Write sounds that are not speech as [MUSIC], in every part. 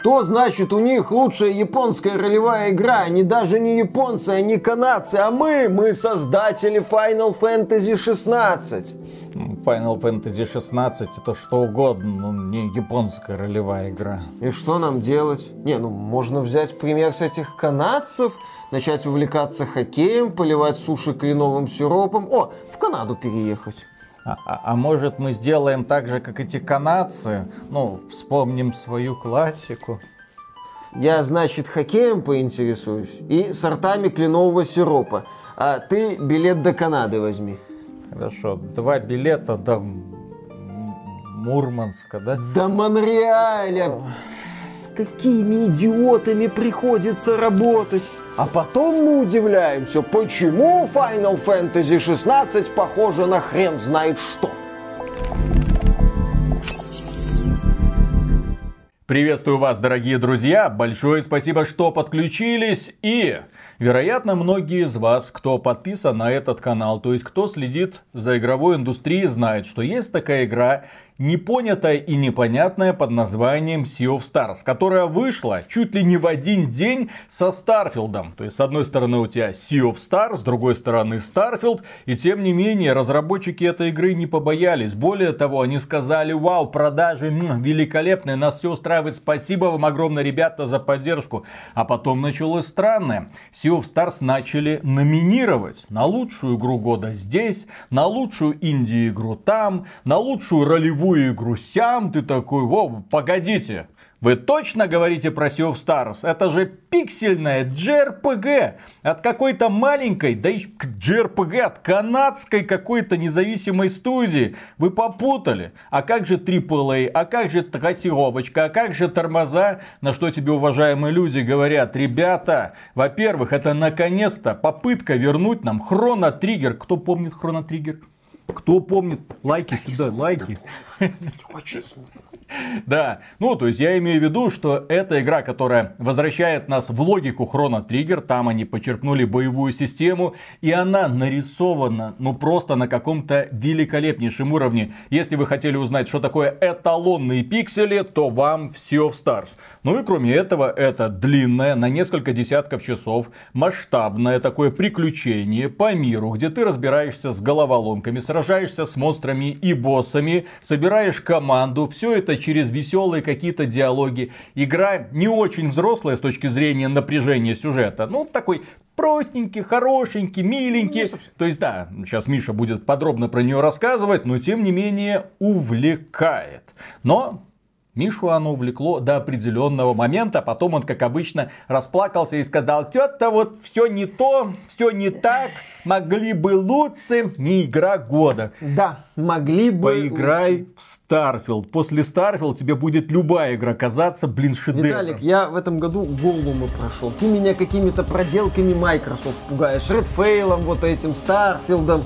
Что значит у них лучшая японская ролевая игра? Они даже не японцы, они канадцы, а мы, мы создатели Final Fantasy 16. Final Fantasy 16 это что угодно, но не японская ролевая игра. И что нам делать? Не, ну можно взять пример с этих канадцев, начать увлекаться хоккеем, поливать суши кленовым сиропом. О, в Канаду переехать. А, а, а может мы сделаем так же, как эти канадцы? Ну, вспомним свою классику. Я, значит, хоккеем поинтересуюсь и сортами кленового сиропа. А ты билет до Канады возьми. Хорошо, два билета до Мурманска, да? До Монреаля. С какими идиотами приходится работать? А потом мы удивляемся, почему Final Fantasy 16 похоже на хрен знает что. Приветствую вас, дорогие друзья! Большое спасибо, что подключились и Вероятно, многие из вас, кто подписан на этот канал, то есть кто следит за игровой индустрией, знают, что есть такая игра непонятая и непонятная под названием Sea of Stars, которая вышла чуть ли не в один день со Старфилдом. То есть, с одной стороны у тебя Sea of Stars, с другой стороны Starfield, и тем не менее разработчики этой игры не побоялись. Более того, они сказали, вау, продажи м, великолепные, нас все устраивает, спасибо вам огромное, ребята, за поддержку. А потом началось странное. Sea of Stars начали номинировать на лучшую игру года здесь, на лучшую инди-игру там, на лучшую ролевую новую игру сям, ты такой, во, погодите, вы точно говорите про Sea of Stars? Это же пиксельная JRPG от какой-то маленькой, да и JRPG от канадской какой-то независимой студии. Вы попутали. А как же AAA? А как же котировочка? А как же тормоза? На что тебе уважаемые люди говорят, ребята, во-первых, это наконец-то попытка вернуть нам Хроно Триггер. Кто помнит Хроно Триггер? Кто помнит, лайки Кстати, сюда, лайки. Очень Да, ну то есть я имею в виду, что это игра, которая возвращает нас в логику Хроно Триггер, там они почерпнули боевую систему, и она нарисована, ну просто на каком-то великолепнейшем уровне. Если вы хотели узнать, что такое эталонные пиксели, то вам все в Stars. Ну и кроме этого, это длинное, на несколько десятков часов, масштабное такое приключение по миру, где ты разбираешься с головоломками, сражаешься с монстрами и боссами, собираешь команду, все это через веселые какие-то диалоги. Игра не очень взрослая с точки зрения напряжения сюжета. Ну, такой простенький, хорошенький, миленький. Ну, То есть, да, сейчас Миша будет подробно про нее рассказывать, но тем не менее увлекает. Но Мишу оно увлекло до определенного момента, потом он, как обычно, расплакался и сказал, что-то вот все не то, все не так, могли бы лучше, не игра года. Да, могли бы Поиграй лучше. в Starfield. После Starfield тебе будет любая игра казаться, блин, шедевром. Виталик, я в этом году Голлума прошел. Ты меня какими-то проделками Microsoft пугаешь. Redfall, вот этим, Starfield ом.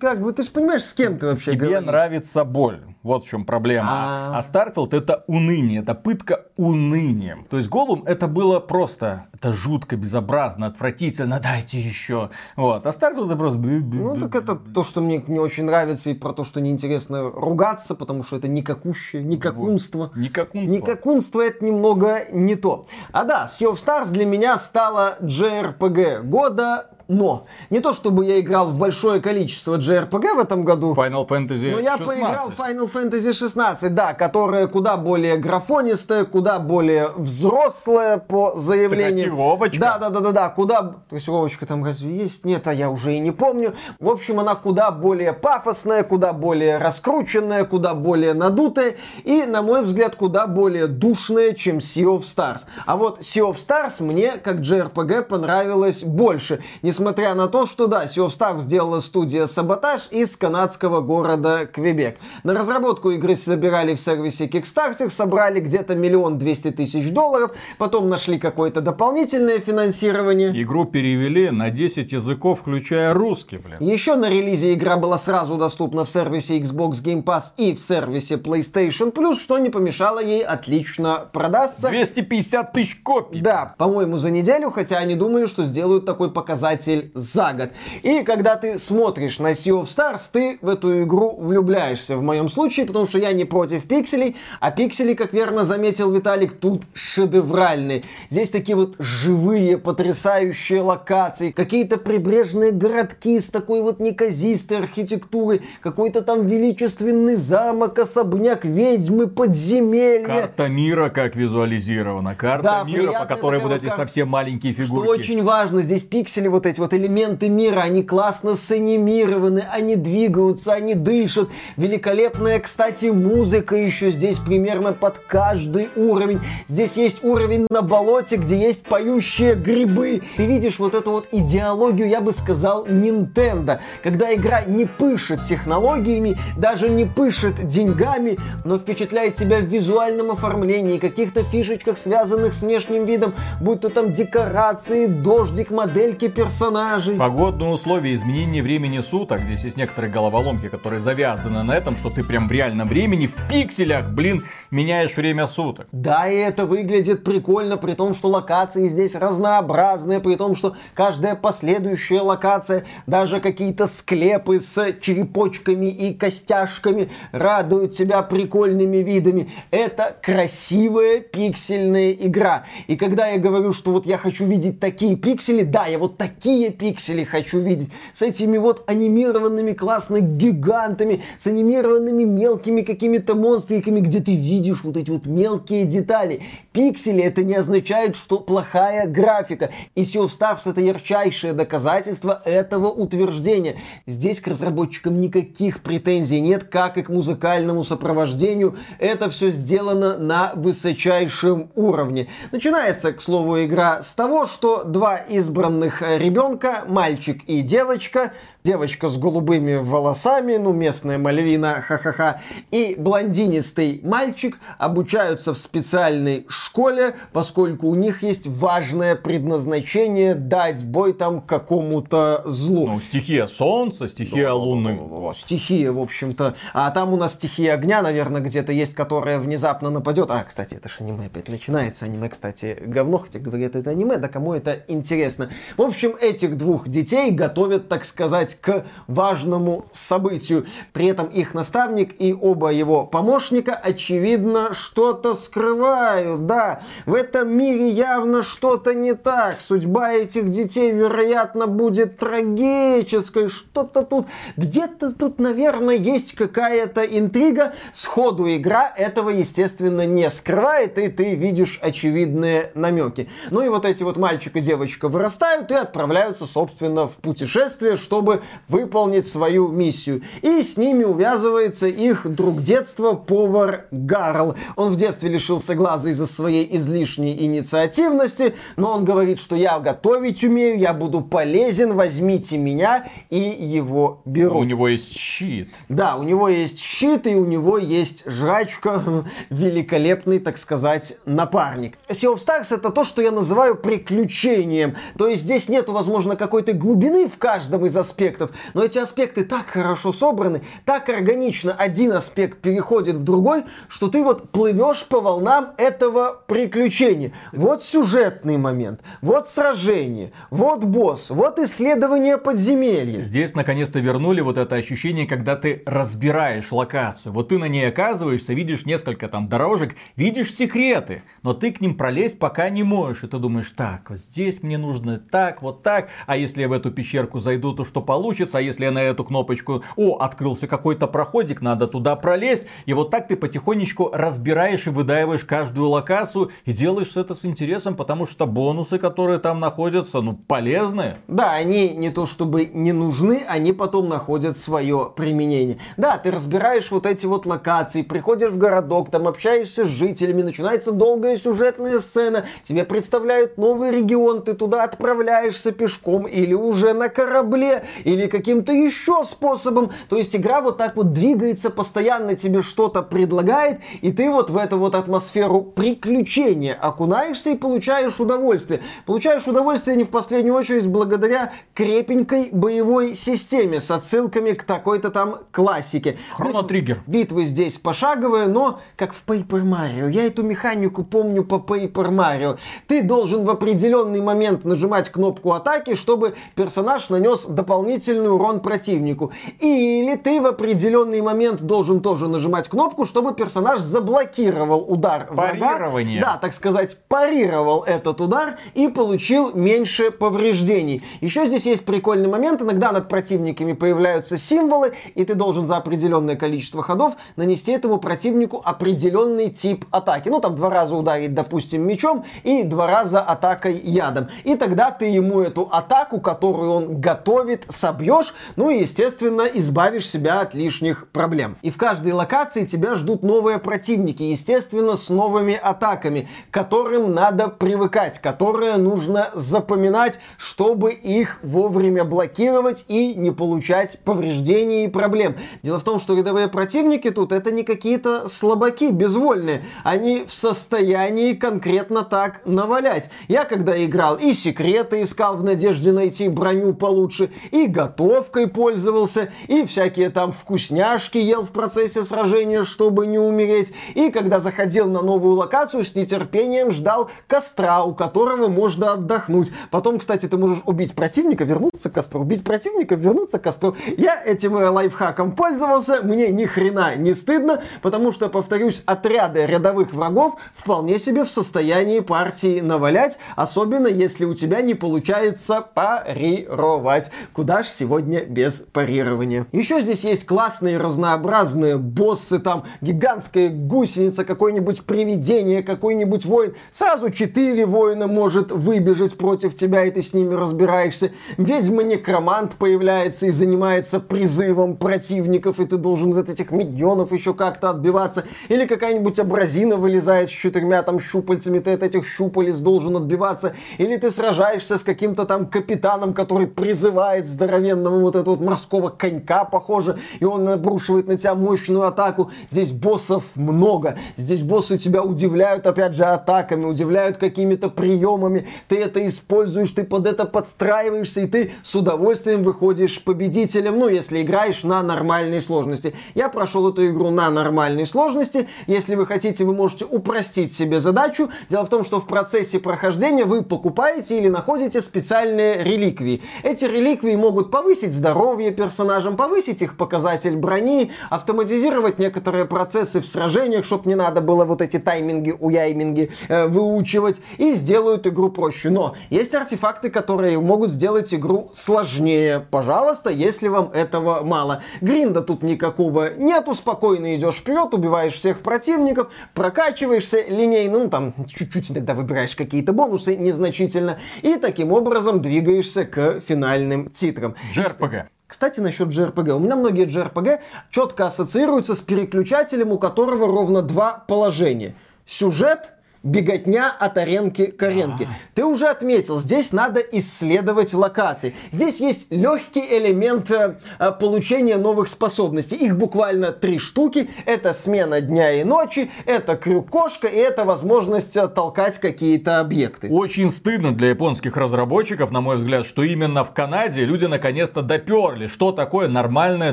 Как бы, ты же понимаешь, с кем ты вообще Тебе говоришь? нравится боль. Вот в чем проблема. А, а Starfield это уныние, это пытка унынием. То есть Голлум это было просто, это жутко, безобразно, отвратительно, дайте еще. Вот. А Starfield это просто... Ну так это то, что мне не очень нравится, и про то, что неинтересно ругаться, потому что это никакущее, никакунство. Вот. Никакунство. Никакунство это немного не то. А да, Sea of Stars для меня стала JRPG года, но не то чтобы я играл в большое количество JRPG в этом году. Final Fantasy Но я 16. поиграл в Final Fantasy 16, да, которая куда более графонистая, куда более взрослая по заявлению. Тратировочка. Да, да, да, да, да. Куда... Тратировочка там разве есть? Нет, а я уже и не помню. В общем, она куда более пафосная, куда более раскрученная, куда более надутая и, на мой взгляд, куда более душная, чем Sea of Stars. А вот Sea of Stars мне, как JRPG, понравилось больше. Не несмотря на то, что да, Sea of Stars сделала студия Саботаж из канадского города Квебек. На разработку игры собирали в сервисе Kickstarter, собрали где-то миллион двести тысяч долларов, потом нашли какое-то дополнительное финансирование. Игру перевели на 10 языков, включая русский, блин. Еще на релизе игра была сразу доступна в сервисе Xbox Game Pass и в сервисе PlayStation Plus, что не помешало ей отлично продаться. 250 тысяч копий. Да, по-моему, за неделю, хотя они думали, что сделают такой показатель за год. И когда ты смотришь на Sea of Stars, ты в эту игру влюбляешься. В моем случае случае, потому что я не против пикселей, а пиксели, как верно заметил Виталик, тут шедевральные. Здесь такие вот живые, потрясающие локации, какие-то прибрежные городки с такой вот неказистой архитектурой, какой-то там величественный замок, особняк ведьмы, подземелье. Карта мира как визуализирована. Карта Да, мира, по которой вот эти кар- совсем маленькие Что фигурки. очень важно, здесь пиксели, вот эти вот элементы мира, они классно санимированы, они двигаются, они дышат. Великолепная, кстати, музыка еще здесь примерно под каждый уровень. Здесь есть уровень на болоте, где есть поющие грибы. Ты видишь вот эту вот идеологию, я бы сказал, Nintendo. Когда игра не пышет технологиями, даже не пышет деньгами, но впечатляет тебя в визуальном оформлении, каких-то фишечках, связанных с внешним видом, будь то там декорации, дождик, модельки персонажей. Погодные условия, изменение времени суток. Здесь есть некоторые головоломки, которые завязаны на этом, что ты прям в реальном времени, в пикселях, блин, меняешь время суток. Да, и это выглядит прикольно, при том, что локации здесь разнообразные, при том, что каждая последующая локация, даже какие-то склепы с черепочками и костяшками радуют тебя прикольными видами. Это красивая пиксельная игра. И когда я говорю, что вот я хочу видеть такие пиксели, да, я вот такие пиксели хочу видеть. С этими вот анимированными классными гигантами, с анимированными мелкими какими-то монстриками, где ты видишь вот эти вот мелкие детали. Пиксели это не означает, что плохая графика. И Sea of Stars это ярчайшее доказательство этого утверждения. Здесь к разработчикам никаких претензий нет, как и к музыкальному сопровождению. Это все сделано на высочайшем уровне. Начинается, к слову, игра с того, что два избранных э, ребенка, мальчик и девочка, девочка с голубыми волосами, ну, местная Мальвина, ха-ха-ха, и блондинистый мальчик обучаются в специальной школе, поскольку у них есть важное предназначение дать бой там какому-то злу. Ну, стихия солнца, стихия луны. О, Стихия, в общем-то. А там у нас стихия огня, наверное, где-то есть, которая внезапно нападет. А, кстати, это же аниме опять начинается. Аниме, кстати, говно, хотя говорят, это аниме, да кому это интересно. В общем, этих двух детей готовят, так сказать, к важному событию. При этом их наставник и оба его помощника, очевидно, что-то скрывают. Да, в этом мире явно что-то не так. Судьба этих детей, вероятно, будет трагической. Что-то тут, где-то тут, наверное, есть какая-то интрига. Сходу игра этого, естественно, не скрывает, и ты видишь очевидные намеки. Ну и вот эти вот мальчик и девочка вырастают и отправляются, собственно, в путешествие, чтобы выполнить свою миссию. И с ними увязывается их друг детства, повар Гарл. Он в детстве лишился глаза из-за своей излишней инициативности, но он говорит, что я готовить умею, я буду полезен, возьмите меня, и его берут. У него есть щит. Да, у него есть щит и у него есть жрачка, великолепный, так сказать, напарник. Sea of Stars это то, что я называю приключением. То есть здесь нету, возможно, какой-то глубины в каждом из аспектов, но эти аспекты так хорошо собраны, так органично один аспект переходит в другой, что ты вот плывешь по волнам этого приключения. Вот сюжетный момент, вот сражение, вот босс, вот исследование подземелья. Здесь наконец-то вернули вот это ощущение, когда ты разбираешь локацию. Вот ты на ней оказываешься, видишь несколько там дорожек, видишь секреты, но ты к ним пролезть пока не можешь. И ты думаешь, так, вот здесь мне нужно так, вот так, а если я в эту пещерку зайду, то что получится, а если я на эту кнопочку, о, открылся какой-то проходик, надо туда пролезть. И вот так ты потихонечку разбираешь и выдаиваешь каждую локацию и делаешь это с интересом, потому что бонусы, которые там находятся, ну, полезные. Да, они не то чтобы не нужны, они потом находят свое применение. Да, ты разбираешь вот эти вот локации, приходишь в городок, там общаешься с жителями, начинается долгая сюжетная сцена, тебе представляют новый регион, ты туда отправляешься пешком или уже на корабле, или каким-то еще способом. То есть игра вот так вот двигается, постоянно тебе что-то предлагает, и ты вот в эту вот атмосферу приключения окунаешься и получаешь удовольствие. Получаешь удовольствие не в последнюю очередь благодаря крепенькой боевой системе с отсылками к такой-то там классике. Хроно-триггер. Битвы здесь пошаговые, но как в Paper Mario. Я эту механику помню по Paper Mario. Ты должен в определенный момент нажимать кнопку атаки, чтобы персонаж нанес дополнительный дополнительный урон противнику. Или ты в определенный момент должен тоже нажимать кнопку, чтобы персонаж заблокировал удар Парирование. врага. Да, так сказать, парировал этот удар и получил меньше повреждений. Еще здесь есть прикольный момент. Иногда над противниками появляются символы, и ты должен за определенное количество ходов нанести этому противнику определенный тип атаки. Ну, там два раза ударить, допустим, мечом и два раза атакой ядом. И тогда ты ему эту атаку, которую он готовит, собьешь, ну и, естественно, избавишь себя от лишних проблем. И в каждой локации тебя ждут новые противники, естественно, с новыми атаками, к которым надо привыкать, которые нужно запоминать, чтобы их вовремя блокировать и не получать повреждений и проблем. Дело в том, что рядовые противники тут это не какие-то слабаки безвольные. Они в состоянии конкретно так навалять. Я когда играл и секреты искал в надежде найти броню получше, и готовкой пользовался, и всякие там вкусняшки ел в процессе сражения, чтобы не умереть. И когда заходил на новую локацию, с нетерпением ждал костра, у которого можно отдохнуть. Потом, кстати, ты можешь убить противника, вернуться к костру, убить противника, вернуться к костру. Я этим лайфхаком пользовался, мне ни хрена не стыдно, потому что, повторюсь, отряды рядовых врагов вполне себе в состоянии партии навалять, особенно если у тебя не получается парировать. Куда ж сегодня без парирования? Еще здесь есть классные разнообразные боссы, там гигантская гусеница, какое-нибудь привидение, какой-нибудь воин. Сразу четыре воина может выбежать против тебя, и ты с ними разбираешься. Ведьма-некромант появляется и занимается призывом противников, и ты должен от этих миньонов еще как-то отбиваться. Или какая-нибудь абразина вылезает с четырьмя там щупальцами, ты от этих щупалец должен отбиваться. Или ты сражаешься с каким-то там капитаном, который призывает здоровенного вот этого вот морского конька, похоже, и он обрушивает на тебя мощную атаку. Здесь боссов много. Здесь боссы тебя удивляют, опять же, атаками, удивляют какими-то приемами. Ты это используешь, ты под это подстраиваешься, и ты с удовольствием выходишь победителем, ну, если играешь на нормальной сложности. Я прошел эту игру на нормальной сложности. Если вы хотите, вы можете упростить себе задачу. Дело в том, что в процессе прохождения вы покупаете или находите специальные реликвии. Эти реликвии могут повысить здоровье персонажам, повысить их показатель брони, автоматизировать некоторые процессы в сражениях, чтобы не надо было вот эти тайминги, уяйминги э, выучивать, и сделают игру проще. Но есть артефакты, которые могут сделать игру сложнее. Пожалуйста, если вам этого мало. Гринда тут никакого нету, спокойно идешь вперед, убиваешь всех противников, прокачиваешься линейно, ну там чуть-чуть иногда выбираешь какие-то бонусы незначительно, и таким образом двигаешься к финальным титрам. JRPG. Кстати, насчет JRPG. У меня многие JRPG четко ассоциируются с переключателем, у которого ровно два положения. Сюжет беготня от аренки к аренке. Ты уже отметил, здесь надо исследовать локации. Здесь есть легкий элемент э, э, получения новых способностей. Их буквально три штуки. Это смена дня и ночи, это крюк-кошка и это возможность э, толкать какие-то объекты. Очень стыдно для японских разработчиков, на мой взгляд, что именно в Канаде люди наконец-то доперли, что такое нормальное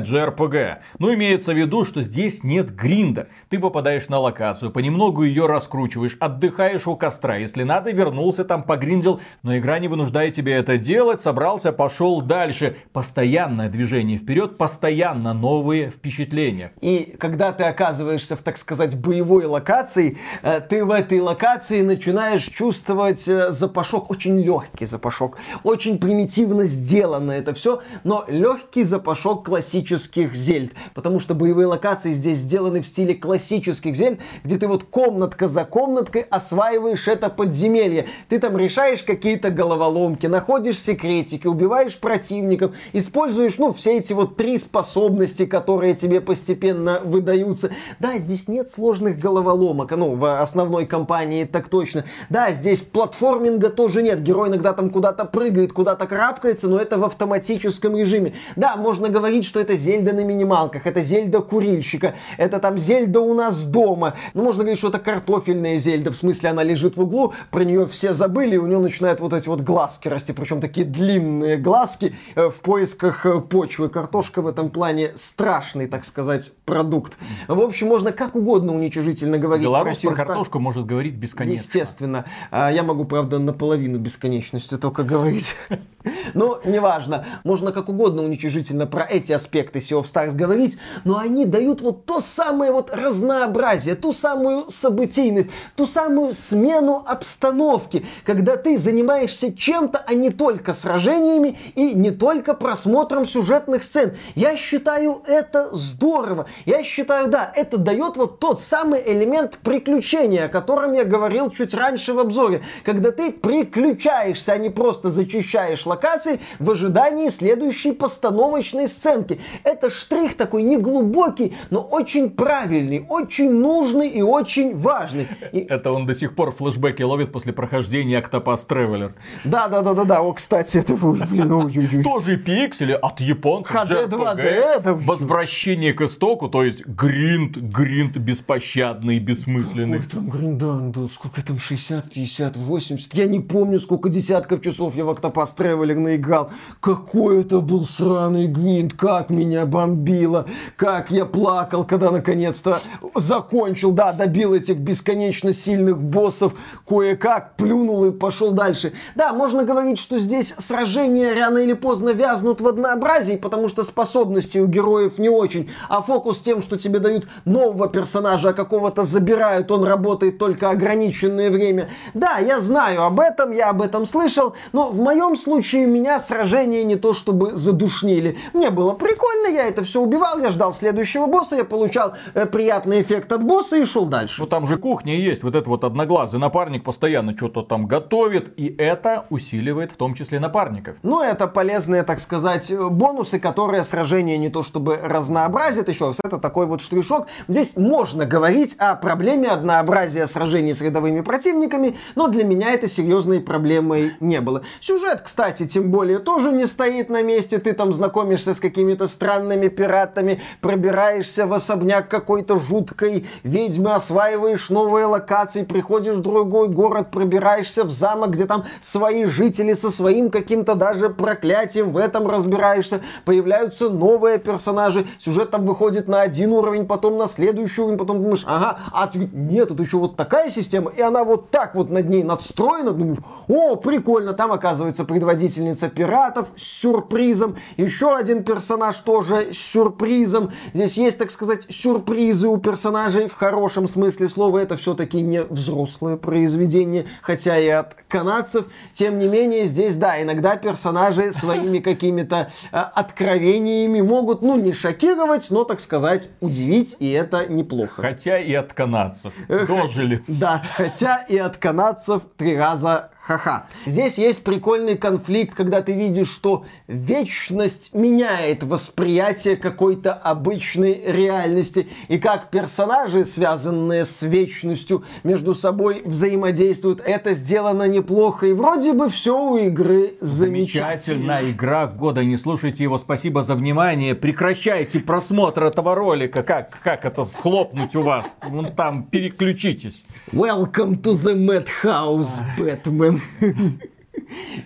JRPG. Ну, имеется в виду, что здесь нет гринда. Ты попадаешь на локацию, понемногу ее раскручиваешь, отдыхаешь у костра. Если надо, вернулся там, погриндил. Но игра не вынуждает тебя это делать. Собрался, пошел дальше. Постоянное движение вперед, постоянно новые впечатления. И когда ты оказываешься в, так сказать, боевой локации, э, ты в этой локации начинаешь чувствовать э, запашок, очень легкий запашок, очень примитивно сделано это все, но легкий запашок классических зельд, потому что боевые локации здесь сделаны в стиле классических зельд, где ты вот комнатка за комнаткой осваиваешь это подземелье. Ты там решаешь какие-то головоломки, находишь секретики, убиваешь противников, используешь, ну, все эти вот три способности, которые тебе постепенно выдаются. Да, здесь нет сложных головоломок, ну, в основной кампании так точно. Да, здесь платформинга тоже нет. Герой иногда там куда-то прыгает, куда-то крапкается, но это в автоматическом режиме. Да, можно говорить, что это Зельда на минималках, это Зельда курильщика, это там Зельда у нас дома. Ну, можно говорить, что это картофельная Зельда. В смысле она лежит в углу, про нее все забыли, и у нее начинают вот эти вот глазки расти, причем такие длинные глазки э, в поисках э, почвы. Картошка в этом плане страшный, так сказать, продукт. В общем, можно как угодно уничижительно говорить Россию про так- картошку может говорить бесконечно. Естественно. А Я могу, правда, наполовину бесконечности только говорить. [LAUGHS] Но неважно. Можно как угодно уничижительно про эти аспекты Sea of Stars говорить, но они дают вот то самое вот разнообразие, ту самую событийность, ту самую смену обстановки, когда ты занимаешься чем-то, а не только сражениями и не только просмотром сюжетных сцен. Я считаю это здорово. Я считаю, да, это дает вот тот самый элемент приключения, о котором я говорил чуть раньше в обзоре, когда ты приключаешься, а не просто зачищаешь локации в ожидании следующей постановочной сценки. Это штрих такой неглубокий, но очень правильный, очень нужный и очень важный. И Это он до сих пор флешбеки ловит после прохождения Octopath Traveler. да, да, да, да, да. О, кстати, это блин, ой, ой, ой. Тоже пиксели от японцев. HD, JRPG. 2D, это- Возвращение к истоку, то есть гринд, гринд беспощадный, бессмысленный. Ой, там Гриндан был, сколько там, 60, 50, 80, я не помню, сколько десятков часов я в Octopath Traveler наиграл. Какой это был сраный гринд, как меня бомбило, как я плакал, когда наконец-то закончил, да, добил этих бесконечно сильных боссов, кое-как плюнул и пошел дальше. Да, можно говорить, что здесь сражения рано или поздно вязнут в однообразии, потому что способности у героев не очень, а фокус тем, что тебе дают нового персонажа, а какого-то забирают, он работает только ограниченное время. Да, я знаю об этом, я об этом слышал, но в моем случае меня сражения не то чтобы задушнили. Мне было прикольно, я это все убивал, я ждал следующего босса, я получал э, приятный эффект от босса и шел дальше. Ну там же кухня есть, вот этот вот одноглазый напарник постоянно что-то там готовит, и это усиливает в том числе напарников. Ну, это полезные, так сказать, э, бонусы, которые сражение не то чтобы разнообразит, еще это такой вот штришок. Здесь можно говорить о проблеме однообразия сражений с рядовыми противниками, но для меня это серьезной проблемой не было. Сюжет, кстати, тем более тоже не стоит на месте, ты там знакомишься с какими-то странными пиратами, пробираешься в особняк какой-то жуткой ведьмы, осваиваешь новые локации, приходишь в другой город, пробираешься в замок, где там свои жители со своим каким-то даже проклятием, в этом разбираешься, появляются новые персонажи, сюжет там выходит на один уровень, потом на следующий уровень, потом думаешь, ага, а ты, нет, тут еще вот такая система, и она вот так вот над ней надстроена, думаешь, о, прикольно, там оказывается предводительница пиратов с сюрпризом, еще один персонаж тоже с сюрпризом, здесь есть, так сказать, сюрпризы у персонажей в хорошем смысле слова, это все-таки не взрослое произведение, хотя и от канадцев, тем не менее, здесь, да, иногда персонажи своими какими-то э, откровениями могут, ну, не шокировать, но, так сказать, удивить, и это неплохо. Хотя и от канадцев. Дожили. Да, хотя и от канадцев три раза ха-ха. Здесь есть прикольный конфликт, когда ты видишь, что вечность меняет восприятие какой-то обычной реальности, и как персонажи, связанные с вечностью, между собой взаимодействуют. Это сделано неплохо, и вроде бы все у игры замечательно. Замечательная игра года. Не слушайте его. Спасибо за внимание. Прекращайте просмотр этого ролика. Как, как это схлопнуть у вас? Вон там переключитесь. Welcome to the Madhouse, Бэтмен.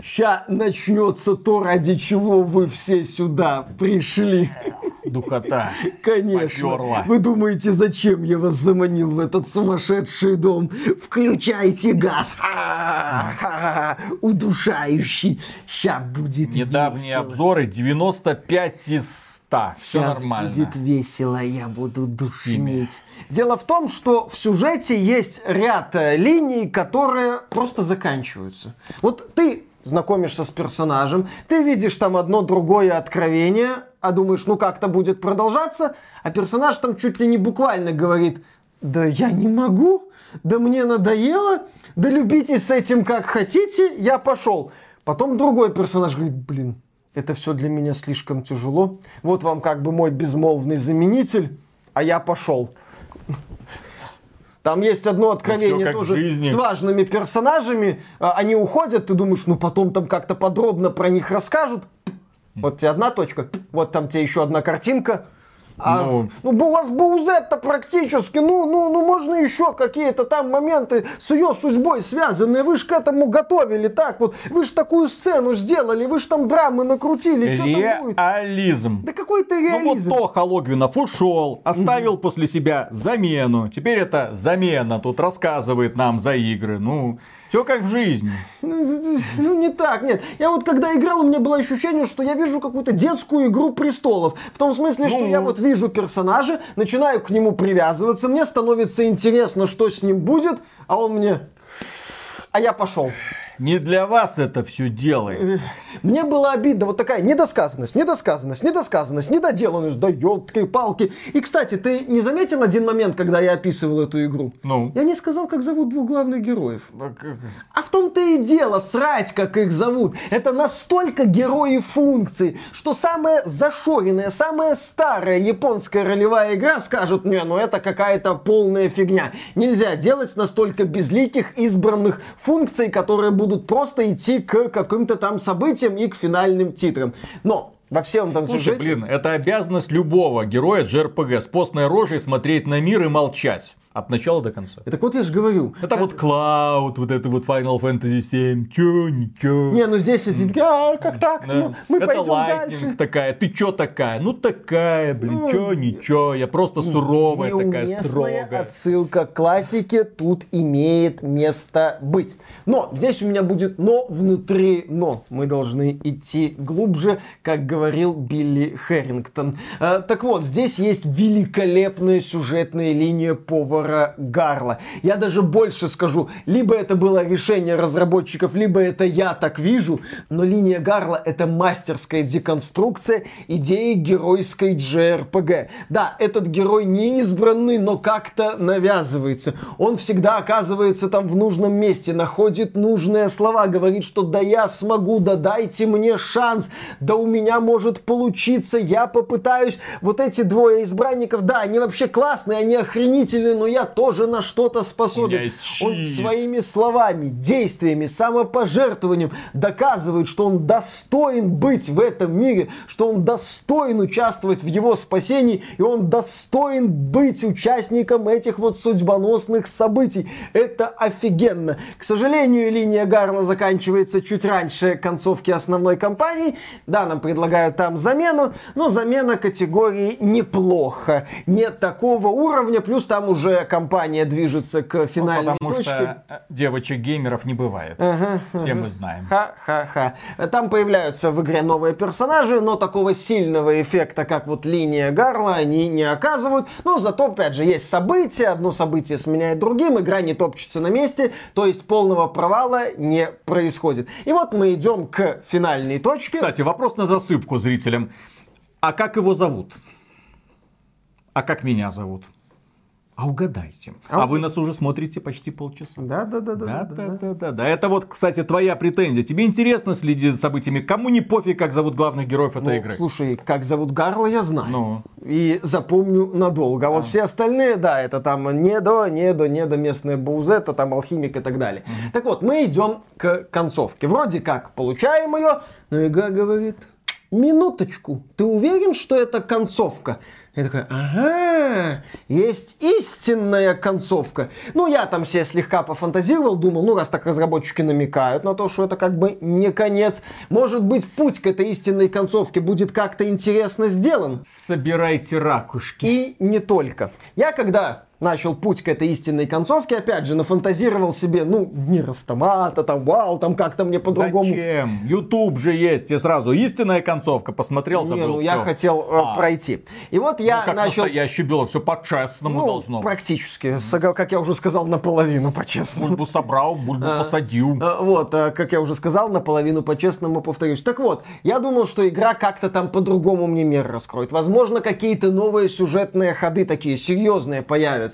Ща начнется то, ради чего вы все сюда пришли. Духота. Конечно. Попёрла. Вы думаете, зачем я вас заманил в этот сумасшедший дом? Включайте газ. Ха-ха-ха. Удушающий. Ща будет Недавние весело. обзоры 95 из 100. Все Щас нормально. будет весело, я буду душнить. Дело в том, что в сюжете есть ряд э, линий, которые просто заканчиваются. Вот ты знакомишься с персонажем, ты видишь там одно другое откровение, а думаешь, ну как-то будет продолжаться, а персонаж там чуть ли не буквально говорит, да я не могу, да мне надоело, да любите с этим как хотите, я пошел. Потом другой персонаж говорит, блин, это все для меня слишком тяжело. Вот вам как бы мой безмолвный заменитель, а я пошел. Там есть одно откровение как в тоже с важными персонажами. А, Они уходят, ты думаешь, ну потом там как-то подробно про них расскажут. Вот тебе одна точка, вот там тебе еще одна картинка. А, Ну. ну, у вас Баузет-то практически, ну, ну, ну, можно еще какие-то там моменты с ее судьбой связанные. Вы же к этому готовили так вот. Вы же такую сцену сделали, вы же там драмы накрутили. Реализм. Да какой ты Ну вот реализм. Тоха Логвинов ушел, оставил после себя замену. Теперь эта замена тут рассказывает нам за игры. Ну, все как в жизни. Ну, ну, не так, нет. Я вот когда играл, у меня было ощущение, что я вижу какую-то детскую игру престолов. В том смысле, что Ну. я вот вижу персонажа, начинаю к нему привязываться, мне становится интересно, что с ним будет, а он мне... А я пошел. Не для вас это все делает. Мне было обидно, вот такая недосказанность, недосказанность, недосказанность, недоделанность, да елки-палки. И, кстати, ты не заметил один момент, когда я описывал эту игру? Ну. Я не сказал, как зовут двух главных героев. А в том-то и дело, срать, как их зовут. Это настолько герои функций, что самая зашоренная, самая старая японская ролевая игра скажут, не, ну это какая-то полная фигня. Нельзя делать настолько безликих избранных функций, которые будут просто идти к каким-то там событиям и к финальным титрам. Но во всем там Слушай, сюжете... блин, это обязанность любого героя JRPG с постной рожей смотреть на мир и молчать. От начала до конца. Так вот я же говорю. Это вот Клауд, вот это вот Final Fantasy 7. Чё, ничего. Не, ну здесь эти а, как так? Да. Ну, мы это пойдем дальше. такая. Ты чё такая? Ну такая, блин, Ну, чё, ничего. Я просто суровая такая, строгая. отсылка к классике тут имеет место быть. Но здесь у меня будет но внутри но. Мы должны идти глубже, как говорил Билли Хэрингтон. Э, так вот, здесь есть великолепная сюжетная линия повара Гарла. Я даже больше скажу, либо это было решение разработчиков, либо это я так вижу, но линия Гарла это мастерская деконструкция идеи геройской JRPG. Да, этот герой не избранный, но как-то навязывается. Он всегда оказывается там в нужном месте, находит нужные слова, говорит, что да я смогу, да дайте мне шанс, да у меня может получиться, я попытаюсь. Вот эти двое избранников, да, они вообще классные, они охренительные, но я тоже на что-то способен. Он своими словами, действиями, самопожертвованием доказывает, что он достоин быть в этом мире, что он достоин участвовать в его спасении, и он достоин быть участником этих вот судьбоносных событий. Это офигенно. К сожалению, линия Гарла заканчивается чуть раньше концовки основной кампании. Да, нам предлагают там замену, но замена категории неплохо. Нет такого уровня, плюс там уже компания движется к Ну, финальной потому точке. что э, девочек-геймеров не бывает. Ага, Все мы знаем. Ха-ха-ха. Там появляются в игре новые персонажи, но такого сильного эффекта, как вот линия Гарла, они не оказывают. Но зато, опять же, есть события, одно событие сменяет другим, игра не топчется на месте, то есть полного провала не происходит. И вот мы идем к финальной точке. Кстати, вопрос на засыпку зрителям. А как его зовут? А как меня зовут? А угадайте. А А, вы нас уже смотрите почти полчаса. Да, да, да, да. Да, да, да, да, да. Это вот, кстати, твоя претензия. Тебе интересно следить за событиями. Кому не пофиг, как зовут главных героев этой Ну, игры? Слушай, как зовут Гарла, я знаю. Ну. И запомню надолго. А вот все остальные, да, это там недо, недо, недо, местная Баузета, там алхимик и так далее. Так вот, мы идем к концовке. Вроде как получаем ее, но игра говорит, минуточку, ты уверен, что это концовка? Я такой, ага, есть истинная концовка. Ну, я там себе слегка пофантазировал, думал, ну, раз так разработчики намекают на то, что это как бы не конец, может быть, путь к этой истинной концовке будет как-то интересно сделан. Собирайте ракушки. И не только. Я когда начал путь к этой истинной концовке, опять же, нафантазировал себе, ну, мир автомата, там, вау, там как-то мне по-другому. Зачем? Ютуб же есть. И сразу истинная концовка. Посмотрел, Не, забыл. ну, я хотел э, А. пройти. И вот я Ну, как начал... настоящий было, все по-честному Ну, должно. практически, как я уже сказал, наполовину, по-честному. Бульбу собрал, бульбу посадил. Э, Вот, как я уже сказал, наполовину по-честному повторюсь. Так вот, я думал, что игра как-то там по-другому мне мир раскроет. Возможно, какие-то новые сюжетные ходы такие серьезные появятся.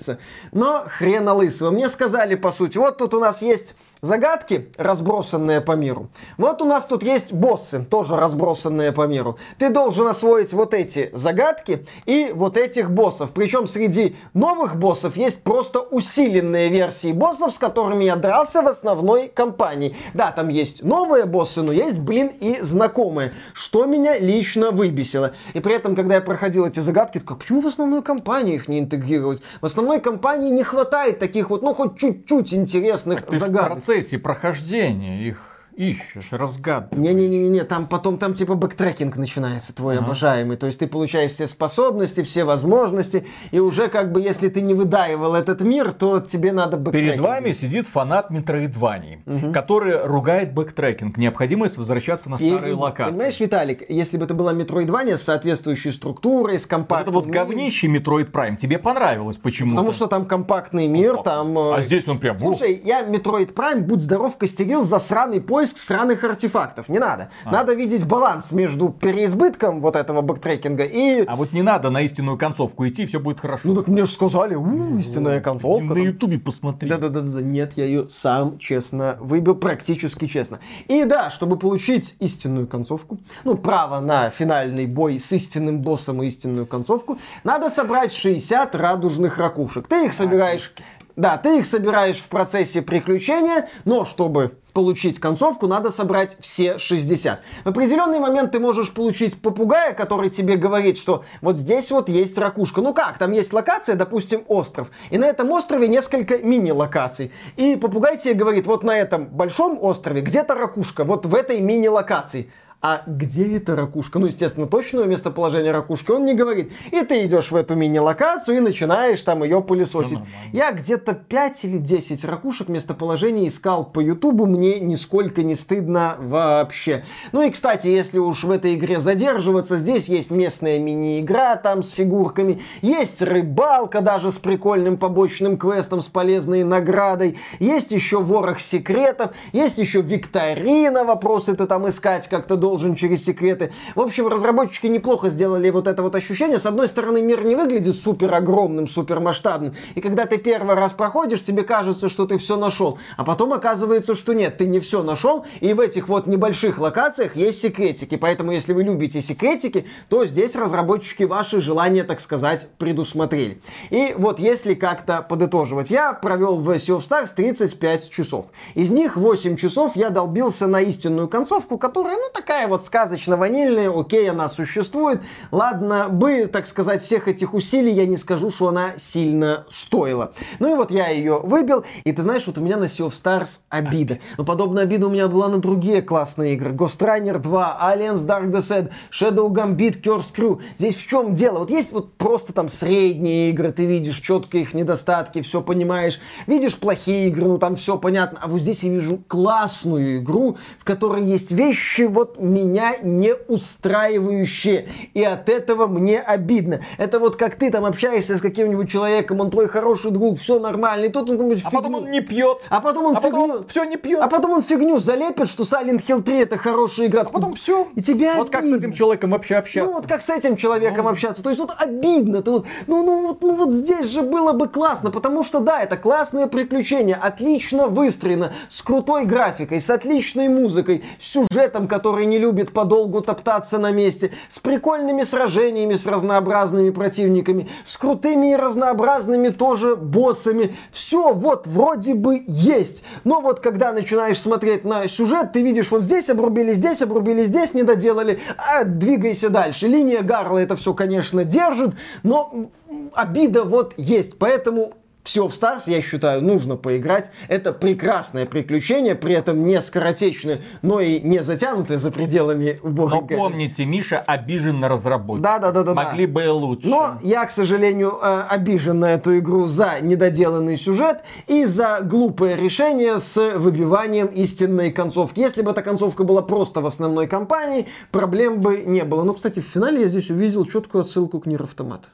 Но хрена лысого. Мне сказали, по сути, вот тут у нас есть загадки, разбросанные по миру. Вот у нас тут есть боссы, тоже разбросанные по миру. Ты должен освоить вот эти загадки и вот этих боссов. Причем среди новых боссов есть просто усиленные версии боссов, с которыми я дрался в основной кампании. Да, там есть новые боссы, но есть, блин, и знакомые, что меня лично выбесило. И при этом, когда я проходил эти загадки, такой, почему в основной кампании их не интегрировать? В основной кампании не хватает таких вот, ну, хоть чуть-чуть интересных в загадок. процессе прохождения их ищешь, разгадываешь. Не-не-не, там потом там типа бэктрекинг начинается твой обожаемый. То есть ты получаешь все способности, все возможности, и уже как бы если ты не выдаивал этот мир, то тебе надо бэктрекинг. Перед вами сидит фанат метроидваний, который ругает бэктрекинг, необходимость возвращаться на И, старые локации. Понимаешь, Виталик, если бы это была Metroidvania с соответствующей структурой, с Вот компактным... это вот говнище Metroid Prime тебе понравилось почему-то. Потому что там компактный мир, там... э, А здесь он прям... Слушай, я Metroid Prime, будь здоров, костерил за сраный поиск сраных артефактов. Не надо. А. Надо видеть баланс между переизбытком вот этого бэктрекинга и... А вот не надо на истинную концовку идти, все будет хорошо. Ну так мне же сказали, у, истинная концовка. на ютубе посмотри. Да-да-да, нет, я ее сам честно выбил, практически честно. И да, чтобы получить истинную концовку, ну, право на финальный бой с истинным боссом и истинную концовку, надо собрать 60 радужных ракушек. Ты их собираешь... Да, ты их собираешь в процессе приключения, но чтобы получить концовку, надо собрать все 60. В определенный момент ты можешь получить попугая, который тебе говорит, что вот здесь вот есть ракушка. Ну как, там есть локация, допустим, остров. И на этом острове несколько мини-локаций. И попугай тебе говорит, вот на этом большом острове где-то ракушка, вот в этой мини-локации. А где эта ракушка? Ну, естественно, точное местоположение ракушки он не говорит. И ты идешь в эту мини-локацию и начинаешь там ее пылесосить. Я где-то 5 или 10 ракушек местоположения искал по Ютубу. Мне нисколько не стыдно вообще. Ну и, кстати, если уж в этой игре задерживаться, здесь есть местная мини-игра там с фигурками. Есть рыбалка даже с прикольным побочным квестом, с полезной наградой. Есть еще ворох секретов. Есть еще викторина, вопросы ты там искать как-то должен через секреты. В общем, разработчики неплохо сделали вот это вот ощущение. С одной стороны, мир не выглядит супер огромным, супер масштабным. И когда ты первый раз проходишь, тебе кажется, что ты все нашел. А потом оказывается, что нет, ты не все нашел. И в этих вот небольших локациях есть секретики. Поэтому, если вы любите секретики, то здесь разработчики ваши желания, так сказать, предусмотрели. И вот если как-то подытоживать, я провел в Sea of Stars 35 часов. Из них 8 часов я долбился на истинную концовку, которая, ну, такая вот сказочно-ванильная, окей, она существует. Ладно, бы, так сказать, всех этих усилий я не скажу, что она сильно стоила. Ну и вот я ее выбил, и ты знаешь, вот у меня на Sea of Stars обида. Но подобная обида у меня была на другие классные игры. Ghost Runner 2, Alliance Dark Descent, Shadow Gambit, Curse Crew. Здесь в чем дело? Вот есть вот просто там средние игры, ты видишь четко их недостатки, все понимаешь. Видишь плохие игры, ну там все понятно. А вот здесь я вижу классную игру, в которой есть вещи вот меня не устраивающие. И от этого мне обидно. Это вот как ты там общаешься с каким-нибудь человеком, он твой хороший друг, все нормально, и тут он какую-нибудь А потом фигню- он не пьет. а потом он А потом фигню... он все не пьет. А потом он фигню залепит, что Silent Hill 3 это хорошая игра. А потом все. И тебя Вот как с обидно. этим человеком вообще общаться? Ну вот как с этим человеком общаться. То есть вот обидно. Ты вот, ну, ну, вот, ну вот здесь же было бы классно, потому что да, это классное приключение, отлично выстроено, с крутой графикой, с отличной музыкой, с сюжетом, который не любит подолгу топтаться на месте, с прикольными сражениями с разнообразными противниками, с крутыми и разнообразными тоже боссами. Все вот вроде бы есть. Но вот когда начинаешь смотреть на сюжет, ты видишь, вот здесь обрубили, здесь обрубили, здесь не доделали, а двигайся дальше. Линия Гарла это все, конечно, держит, но обида вот есть. Поэтому все в Stars, я считаю, нужно поиграть. Это прекрасное приключение, при этом не скоротечное, но и не затянутое за пределами Но убогой помните, Миша обижен на разработчиков. Да, да, да, да. Могли да. бы и лучше. Но я, к сожалению, э, обижен на эту игру за недоделанный сюжет и за глупое решение с выбиванием истинной концовки. Если бы эта концовка была просто в основной кампании, проблем бы не было. Но, кстати, в финале я здесь увидел четкую отсылку к Нир Автомат.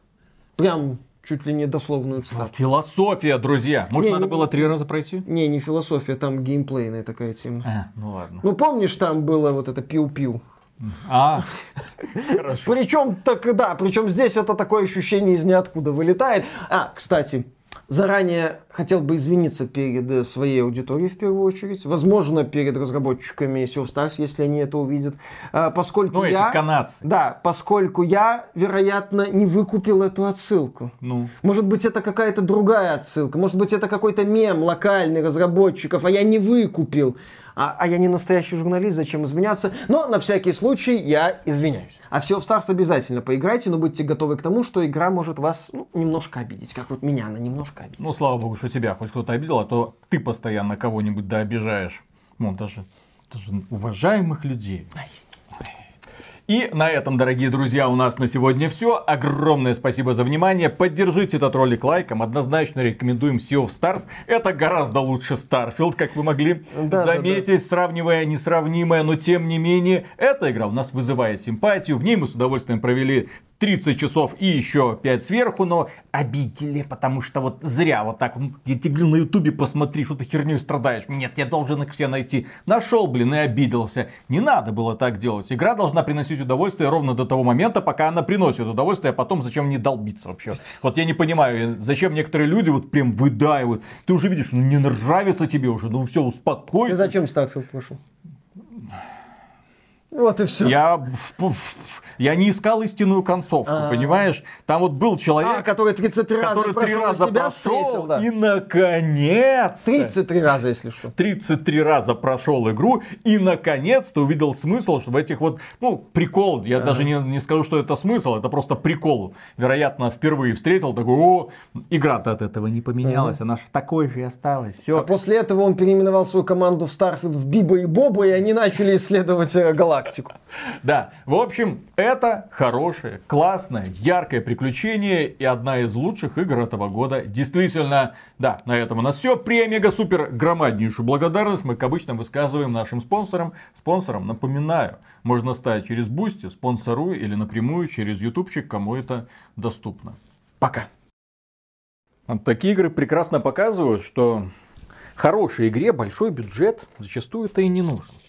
Прям чуть ли не дословную цитату. Философия, друзья. Может, Не, надо не- было три раза пройти? Не, не философия, там геймплейная такая тема. А, ну ладно. Ну, помнишь, там было вот это пиу-пиу? А, хорошо. Причем, так да, причем здесь это такое ощущение из ниоткуда вылетает. А, кстати, Заранее хотел бы извиниться перед э, своей аудиторией в первую очередь. Возможно, перед разработчиками Sea of Stars, если они это увидят. А, Поскольку Ну, эти я... канадцы. Да, поскольку я, вероятно, не выкупил эту отсылку. Ну. Может быть, это какая-то другая отсылка. Может быть, это какой-то мем локальный разработчиков, а я не выкупил. А, а я не настоящий журналист, зачем извиняться? Но на всякий случай я извиняюсь. А все в Stars обязательно поиграйте, но будьте готовы к тому, что игра может вас ну, немножко обидеть. Как вот меня она немножко обидит. Ну, слава богу, что тебя хоть кто-то обидел, а то ты постоянно кого-нибудь да обижаешь. Ну, даже, даже уважаемых людей. И на этом, дорогие друзья, у нас на сегодня все. Огромное спасибо за внимание. Поддержите этот ролик лайком. Однозначно рекомендуем Sea of Stars. Это гораздо лучше Starfield, как вы могли Да, да, заметить, сравнивая несравнимое. Но тем не менее, эта игра у нас вызывает симпатию. В ней мы с удовольствием провели 30 часов и еще 5 сверху, но обидели, потому что вот зря вот так, я тебе говорю, на ютубе посмотри, что ты херню страдаешь. Нет, я должен их все найти. Нашел, блин, и обиделся. Не надо было так делать. Игра должна приносить удовольствие ровно до того момента, пока она приносит удовольствие, а потом зачем не долбиться вообще. Вот я не понимаю, зачем некоторые люди вот прям выдаивают. Ты уже видишь, ну не нравится тебе уже, ну все, Ты успокойся. зачем Starfield прошел? Вот и все. Я, в- в- я не искал истинную концовку, А. понимаешь? Там вот был человек, А, который 33 раза который прошел, раза себя прошел, встретил, да. и наконец 33 раза, если что. 33 раза прошел игру и наконец-то увидел смысл что в этих вот, ну, прикол, я даже не, не скажу, что это смысл, это просто прикол. Вероятно, впервые встретил, такой, о, игра-то от этого не поменялась, она же такой же и осталась, А все. после этого он переименовал свою команду в Starfield в Биба и Боба, и они начали исследовать э, галактику. [LAUGHS] Да, в общем, это хорошее, классное, яркое приключение и одна из лучших игр этого года. Действительно, да, на этом у нас все. Премега-супер громаднейшую благодарность мы, как обычно, высказываем нашим спонсорам. Спонсорам, напоминаю, можно стать через Boosty, Sponsr или напрямую через ютубчик, кому это доступно. Пока. Такие игры прекрасно показывают, что хорошей игре большой бюджет зачастую это и не нужен.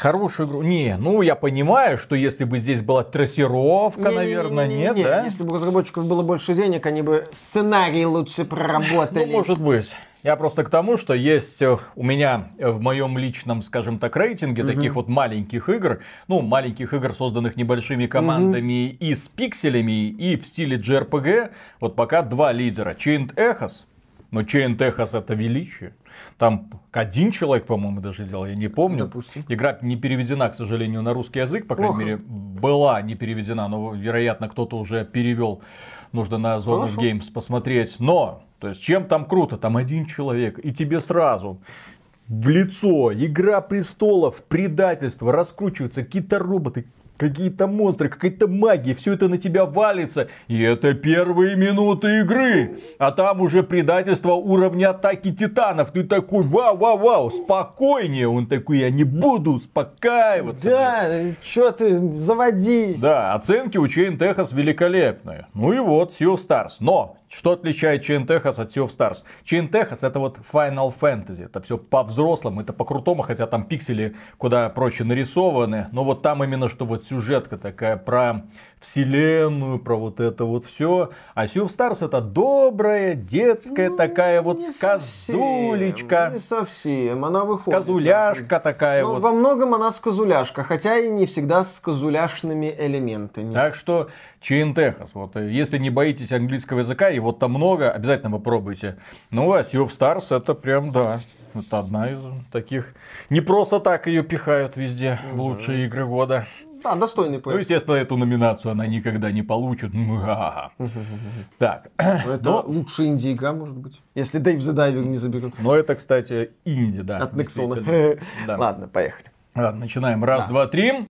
Хорошую игру. Не, ну я понимаю, что если бы здесь была трассировка, наверное, нет, Не-не-не-не-не. да? Если бы у разработчиков было больше денег, они бы сценарий лучше Ну, проработали. может быть. Я просто к тому, что есть э, у меня в моем личном, скажем так, рейтинге таких вот маленьких игр, ну, маленьких игр, созданных небольшими командами и с пикселями, и в стиле JRPG, вот пока два лидера. Chained Echoes, но Chained Echoes это величие. Там один человек, по-моему, даже делал, я не помню. Допустим. Игра не переведена, к сожалению, на русский язык, по крайней Плохо. мере, была не переведена, но, вероятно, кто-то уже перевел. Нужно на Zone of. Games посмотреть. Но, то есть, чем там круто? Там один человек, и тебе сразу в лицо, Игра престолов, предательство, раскручиваются какие-то роботы, какие-то монстры, какая-то магия, все это на тебя валится. И это первые минуты игры. А там уже предательство уровня атаки титанов. Ты такой, вау-вау-вау, спокойнее. Он такой, я не буду успокаиваться. Да, что ты, заводись. Да, оценки у Chain Techos великолепные. Ну и вот, Sea of Stars. Но, что отличает Chain Techos от Sea of Stars? Chain Techos это вот Final Fantasy. Это все по-взрослому, это по-крутому, хотя там пиксели куда проще нарисованы. Но вот там именно что вот сюжетка такая про вселенную, про вот это вот все. А Sea of Stars это добрая, детская такая вот сказулечка. совсем, Не совсем, она выходит. Сказуляшка такая Ну, вот. Во многом она сказуляшка, хотя и не всегда с казуляшными элементами. Так что Techos, вот, э, если не боитесь английского языка, и вот там много, обязательно попробуйте. Ну, а Sea of Stars это прям, да, это одна из таких. Не просто так ее пихают везде в лучшие игры года. Да, достойный Ну, проект. естественно, эту номинацию она никогда не получит. Ха-ха-ха. Так, Это но, лучшая инди-игра, может быть. Если Дэйв the Diver не заберет. но это, кстати, инди, да. От Нексона. [LAUGHS] Ладно, поехали. Ладно, начинаем. Раз, два, три.